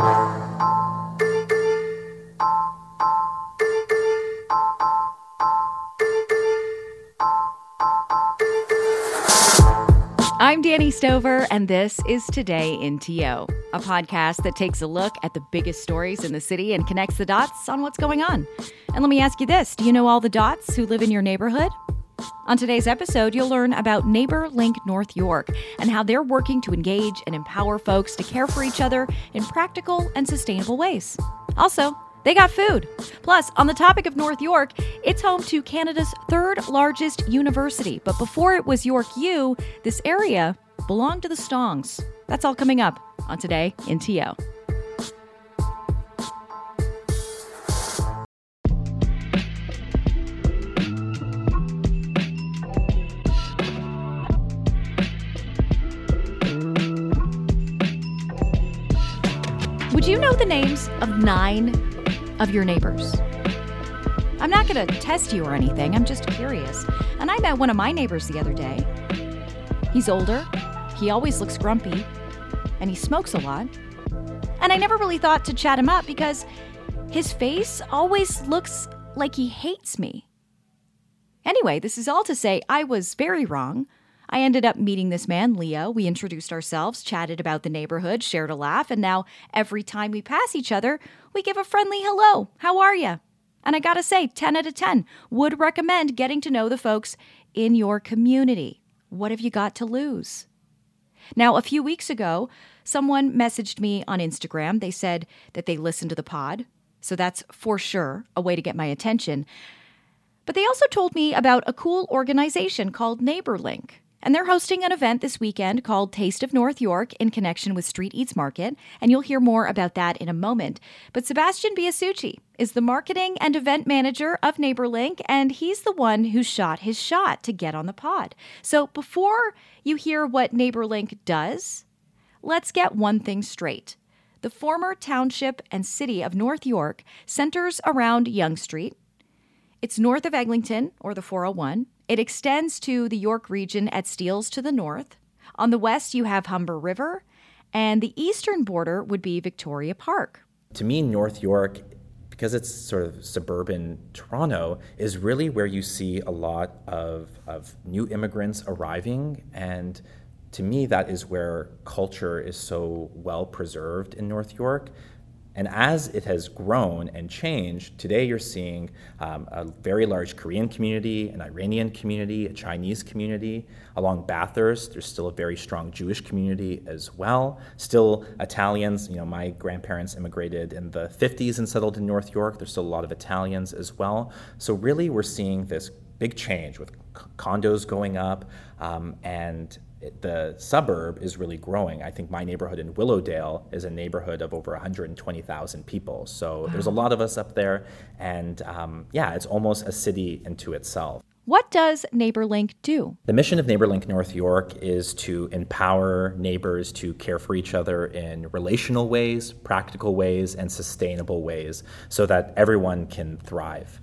I'm Dani Stover, and this is Today in TO, a podcast that takes a look at the biggest stories in the city and connects the dots on what's going on. And let me ask you this do you know all the dots who live in your neighborhood? On today's episode, you'll learn about NeighborLink North York and how they're working to engage and empower folks to care for each other in practical and sustainable ways. Also, they got food. Plus, on the topic of North York, it's home to Canada's third largest university. But before it was York U, this area belonged to the Stongs. That's all coming up on Today in TO. Would you know the names of nine of your neighbors? I'm not going to test you or anything, I'm just curious. And I met one of my neighbors the other day. He's older, he always looks grumpy, and he smokes a lot. And I never really thought to chat him up because his face always looks like he hates me. Anyway, this is all to say I was very wrong. I ended up meeting this man, Leo. We introduced ourselves, chatted about the neighborhood, shared a laugh, and now every time we pass each other, we give a friendly hello. How are you? And I gotta say, 10 out of 10 would recommend getting to know the folks in your community. What have you got to lose? Now, a few weeks ago, someone messaged me on Instagram. They said that they listened to the pod. So that's for sure a way to get my attention. But they also told me about a cool organization called NeighborLink. And they're hosting an event this weekend called Taste of North York in connection with Street Eats Market, and you'll hear more about that in a moment. But Sebastian Biasucci is the marketing and event manager of NeighborLink, and he's the one who shot his shot to get on the pod. So before you hear what NeighborLink does, let's get one thing straight. The former township and city of North York centers around Yonge Street. It's north of Eglinton, or the 401. It extends to the York region at Steeles to the north. On the west, you have Humber River, and the eastern border would be Victoria Park. To me, North York, because it's sort of suburban Toronto, is really where you see a lot of, of new immigrants arriving. And to me, that is where culture is so well preserved in North York. And as it has grown and changed, today you're seeing um, a very large Korean community, an Iranian community, a Chinese community. Along Bathurst, there's still a very strong Jewish community as well. Still Italians, you know, my grandparents immigrated in the 50s and settled in North York. There's still a lot of Italians as well. So really, we're seeing this big change with condos going up um, and the suburb is really growing. I think my neighborhood in Willowdale is a neighborhood of over 120,000 people. So wow. there's a lot of us up there. And um, yeah, it's almost a city into itself. What does NeighborLink do? The mission of NeighborLink North York is to empower neighbors to care for each other in relational ways, practical ways, and sustainable ways so that everyone can thrive.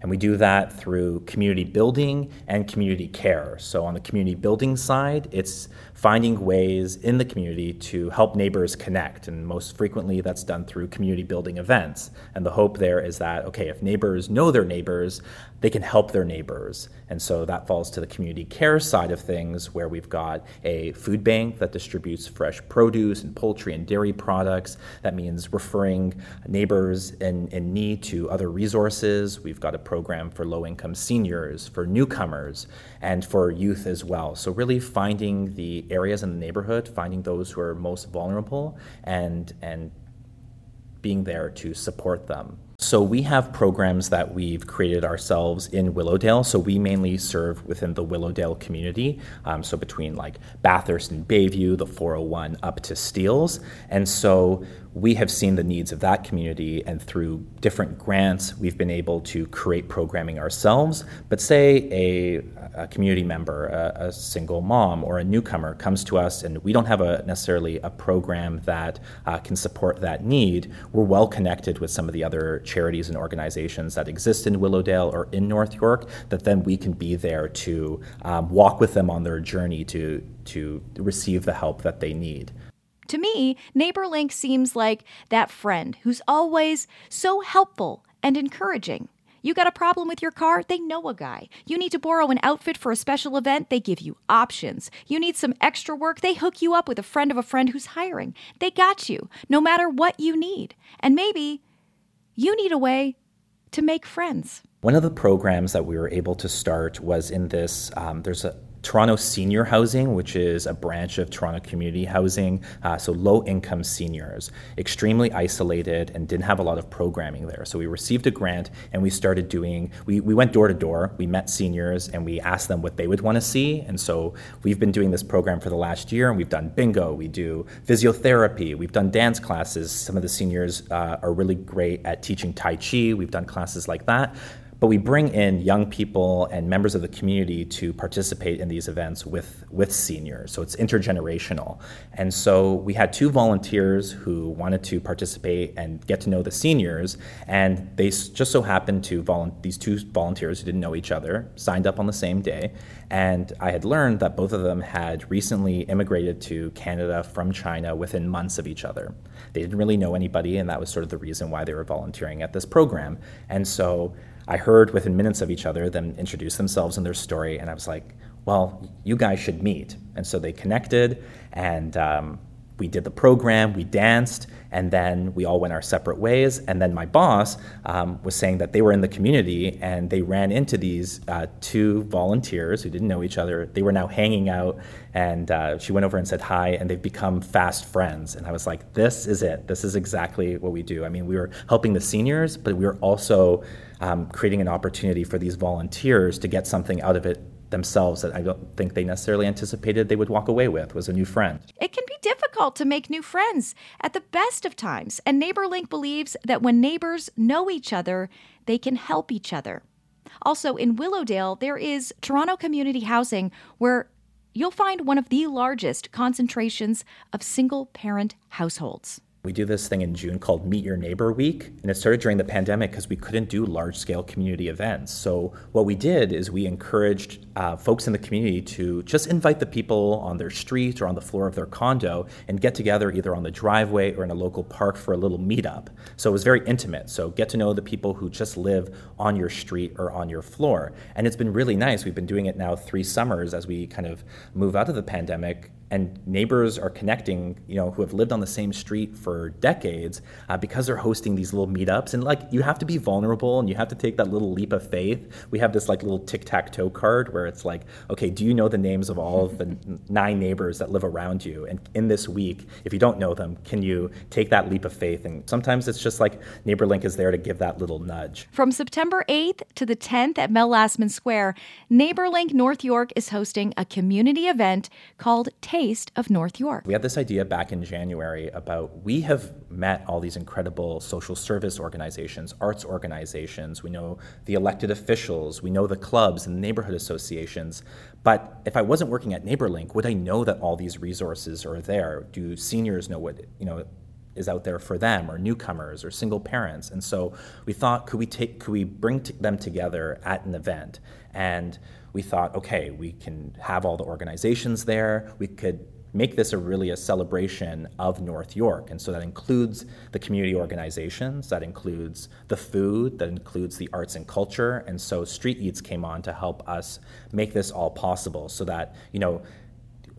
And we do that through community building and community care. So, on the community building side, it's finding ways in the community to help neighbors connect. And most frequently, that's done through community building events. And the hope there is that, okay, if neighbors know their neighbors, they can help their neighbors. And so that falls to the community care side of things, where we've got a food bank that distributes fresh produce and poultry and dairy products. That means referring neighbors in, in need to other resources. We've got a program for low income seniors, for newcomers, and for youth as well. So, really finding the areas in the neighborhood, finding those who are most vulnerable, and, and being there to support them. So we have programs that we've created ourselves in Willowdale. So we mainly serve within the Willowdale community. Um, so between like Bathurst and Bayview, the 401 up to Steeles. And so we have seen the needs of that community, and through different grants, we've been able to create programming ourselves. But say a, a community member, a, a, single mom, or a newcomer comes to us, and we don't have a, necessarily a program that uh, can support that need, we're well connected with some of the other charities and organizations that exist in Willowdale or in North York, that then we can be there to um, walk with them on their journey to, to receive the help that they need. To me, NeighborLink seems like that friend who's always so helpful and encouraging. You got a problem with your car? They know a guy. You need to borrow an outfit for a special event? They give you options. You need some extra work? They hook you up with a friend of a friend who's hiring. They got you, no matter what you need. And maybe you need a way to make friends. One of the programs that we were able to start was in this. Um, there's a Toronto Senior Housing, which is a branch of Toronto Community Housing, uh, so low income seniors, extremely isolated and didn't have a lot of programming there. So we received a grant and we started doing, we, we went door to door, we met seniors and we asked them what they would want to see. And so we've been doing this program for the last year and we've done bingo, we do physiotherapy, we've done dance classes. Some of the seniors uh, are really great at teaching Tai Chi, we've done classes like that. But we bring in young people and members of the community to participate in these events with, with seniors. So it's intergenerational. And so we had two volunteers who wanted to participate and get to know the seniors. And they just so happened to, volu- these two volunteers who didn't know each other, signed up on the same day. And I had learned that both of them had recently immigrated to Canada from China within months of each other. They didn't really know anybody, and that was sort of the reason why they were volunteering at this program. And so I heard within minutes of each other them introduce themselves and their story, and I was like, well, you guys should meet. And so they connected, and um, we did the program, we danced, and then we all went our separate ways. And then my boss um, was saying that they were in the community and they ran into these uh, two volunteers who didn't know each other. They were now hanging out, and uh, she went over and said hi, and they've become fast friends. And I was like, this is it. This is exactly what we do. I mean, we were helping the seniors, but we were also um, creating an opportunity for these volunteers to get something out of it themselves that I don't think they necessarily anticipated they would walk away with was a new friend. It can be difficult to make new friends at the best of times, and NeighborLink believes that when neighbors know each other, they can help each other. Also, in Willowdale, there is Toronto Community Housing where you'll find one of the largest concentrations of single parent households. We do this thing in June called Meet Your Neighbor Week, and it started during the pandemic because we couldn't do large scale community events. So, what we did is we encouraged uh, folks in the community to just invite the people on their street or on the floor of their condo and get together either on the driveway or in a local park for a little meetup. So, it was very intimate. So, get to know the people who just live on your street or on your floor. And it's been really nice. We've been doing it now three summers as we kind of move out of the pandemic and neighbors are connecting, you know, who have lived on the same street for decades uh, because they're hosting these little meetups. And like, you have to be vulnerable and you have to take that little leap of faith. We have this like little tic tac toe card where it's like, okay, do you know the names of all of the nine neighbors that live around you? And in this week, if you don't know them, can you take that leap of faith? And sometimes it's just like NeighborLink is there to give that little nudge. From September 8th to the 10th at Mel Lastman Square, NeighborLink North York is hosting a community event called Take taste of North York. We had this idea back in January about we have met all these incredible social service organizations, arts organizations, we know the elected officials, we know the clubs and the neighborhood associations. But if I wasn't working at NeighborLink, would I know that all these resources are there? Do seniors know what, you know, is out there for them or newcomers or single parents and so we thought could we take could we bring t- them together at an event and we thought, okay, we can have all the organizations there. We could make this a really a celebration of North York. And so that includes the community organizations, that includes the food, that includes the arts and culture. And so Street Eats came on to help us make this all possible so that, you know,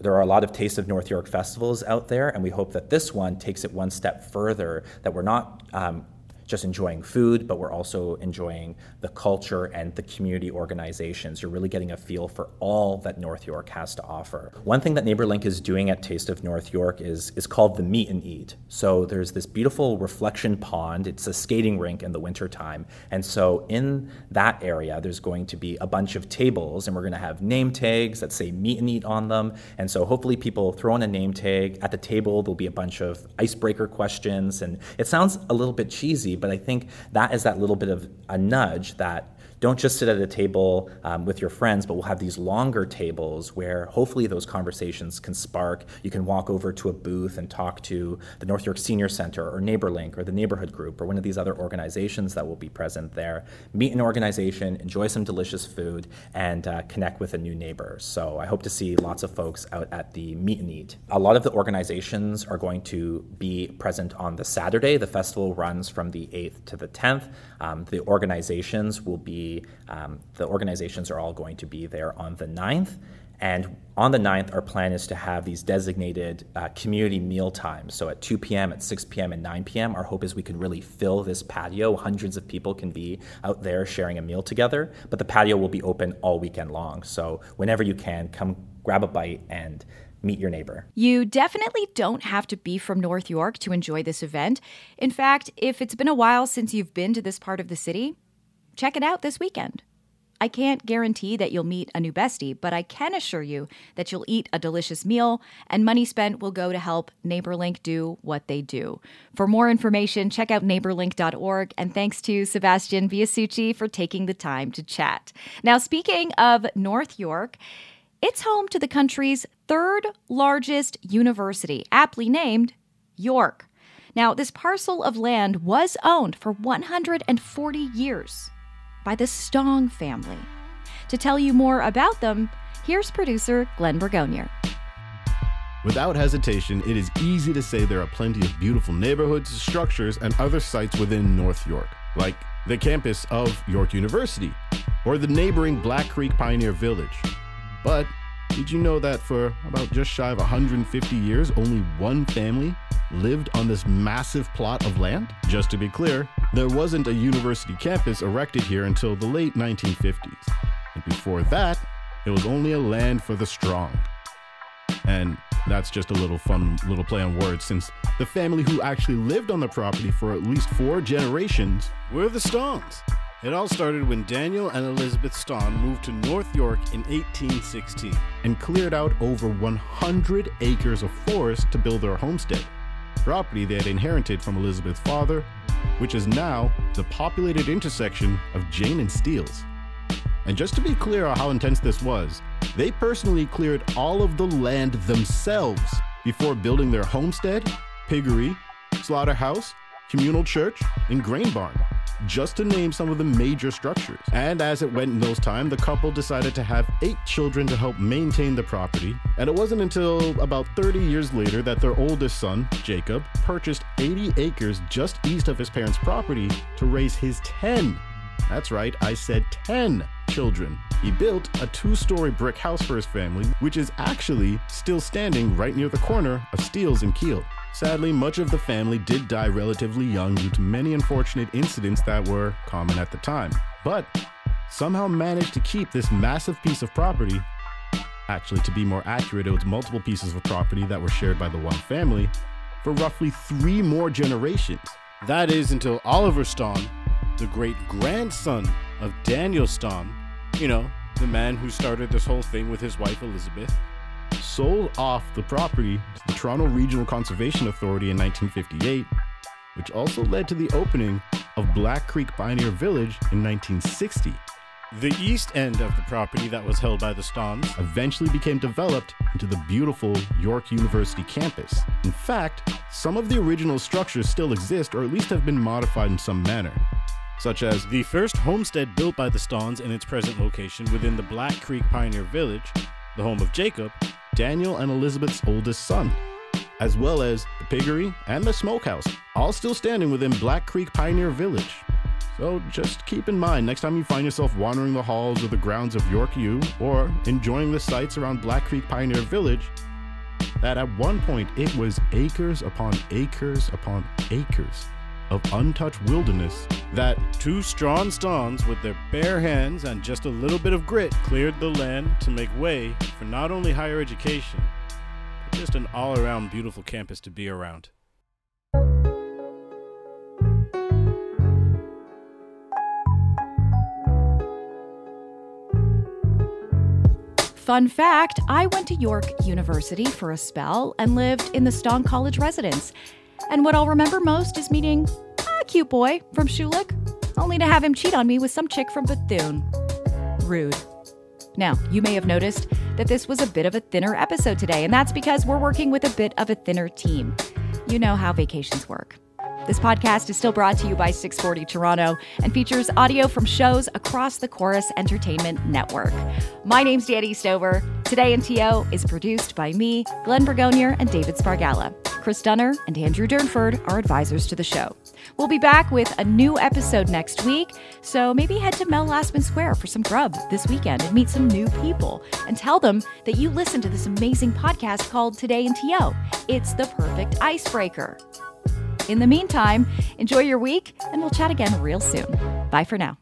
there are a lot of Taste of North York festivals out there, and we hope that this one takes it one step further, that we're not um, just enjoying food, but we're also enjoying the culture and the community organizations. You're really getting a feel for all that North York has to offer. One thing that NeighborLink is doing at Taste of North York is, is called the Meet and Eat. So there's this beautiful reflection pond. It's a skating rink in the wintertime. And so in that area, there's going to be a bunch of tables, and we're going to have name tags that say Meet and Eat on them. And so hopefully people throw in a name tag. At the table, there'll be a bunch of icebreaker questions. And it sounds a little bit cheesy, but I think that is that little bit of a nudge that don't just sit at a table um, with your friends, but we'll have these longer tables where hopefully those conversations can spark. You can walk over to a booth and talk to the North York Senior Center or NeighborLink or the Neighborhood Group or one of these other organizations that will be present there. Meet an organization, enjoy some delicious food, and uh, connect with a new neighbor. So I hope to see lots of folks out at the Meet and Eat. A lot of the organizations are going to be present on the Saturday. The festival runs from the 8th to the 10th. Um, the organizations will be, um, the organizations are all going to be there on the 9th. And on the 9th, our plan is to have these designated uh, community meal times. So at 2 p.m., at 6 p.m., and 9 p.m., our hope is we can really fill this patio. Hundreds of people can be out there sharing a meal together, but the patio will be open all weekend long. So whenever you can, come grab a bite and meet your neighbor. You definitely don't have to be from North York to enjoy this event. In fact, if it's been a while since you've been to this part of the city, check it out this weekend. I can't guarantee that you'll meet a new bestie, but I can assure you that you'll eat a delicious meal and money spent will go to help NeighborLink do what they do. For more information, check out neighborlink.org and thanks to Sebastian Biasucci for taking the time to chat. Now, speaking of North York, it's home to the country's third largest university, aptly named York. Now, this parcel of land was owned for 140 years by the Stong family. To tell you more about them, here's producer Glenn Bragonier. Without hesitation, it is easy to say there are plenty of beautiful neighborhoods, structures, and other sites within North York, like the campus of York University or the neighboring Black Creek Pioneer Village. But did you know that for about just shy of 150 years, only one family lived on this massive plot of land? Just to be clear, there wasn't a university campus erected here until the late 1950s. And before that, it was only a land for the strong. And that's just a little fun little play on words since the family who actually lived on the property for at least four generations were the Stongs. It all started when Daniel and Elizabeth Stong moved to North York in 1816 and cleared out over 100 acres of forest to build their homestead, property they had inherited from Elizabeth's father, which is now the populated intersection of Jane and Steeles. And just to be clear on how intense this was, they personally cleared all of the land themselves before building their homestead, piggery, slaughterhouse, communal church, and grain barn just to name some of the major structures. And as it went in those time, the couple decided to have eight children to help maintain the property. And it wasn't until about 30 years later that their oldest son, Jacob, purchased 80 acres just east of his parents' property to raise his 10. That's right, I said 10 children. He built a two story brick house for his family, which is actually still standing right near the corner of Steeles and Keele. Sadly, much of the family did die relatively young due to many unfortunate incidents that were common at the time, but somehow managed to keep this massive piece of property. Actually, to be more accurate, it was multiple pieces of property that were shared by the one family for roughly three more generations. That is until Oliver Stong, the great grandson of Daniel Stong, you know, the man who started this whole thing with his wife Elizabeth, sold off the property to the Toronto Regional Conservation Authority in 1958, which also led to the opening of Black Creek Pioneer Village in 1960. The east end of the property that was held by the Stongs eventually became developed into the beautiful York University campus. In fact, some of the original structures still exist or at least have been modified in some manner, such as the first homestead built by the Stongs in its present location within the Black Creek Pioneer Village, the home of Jacob, Daniel and Elizabeth's oldest son, as well as the piggery and the smokehouse, all still standing within Black Creek Pioneer Village. So just keep in mind next time you find yourself wandering the halls or the grounds of York U or enjoying the sights around Black Creek Pioneer Village that at one point it was acres upon acres upon acres of untouched wilderness that two strong stones with their bare hands and just a little bit of grit cleared the land to make way for not only higher education, but just an all around beautiful campus to be around. Fun fact I went to York University for a spell and lived in the Stong College residence. And what I'll remember most is meeting a cute boy from Schulich, only to have him cheat on me with some chick from Bethune. Rude. Now, you may have noticed that this was a bit of a thinner episode today, and that's because we're working with a bit of a thinner team. You know how vacations work. This podcast is still brought to you by 640 Toronto and features audio from shows across the Chorus Entertainment Network. My name's Dani Stover. Today in TO is produced by me, Glenn Bragonier, and David Spargala. Chris Dunner and Andrew Durnford are advisors to the show. We'll be back with a new episode next week, so maybe head to Mel Lastman Square for some grub this weekend and meet some new people and tell them that you listen to this amazing podcast called Today in TO. It's the perfect icebreaker. In the meantime, enjoy your week, and we'll chat again real soon. Bye for now.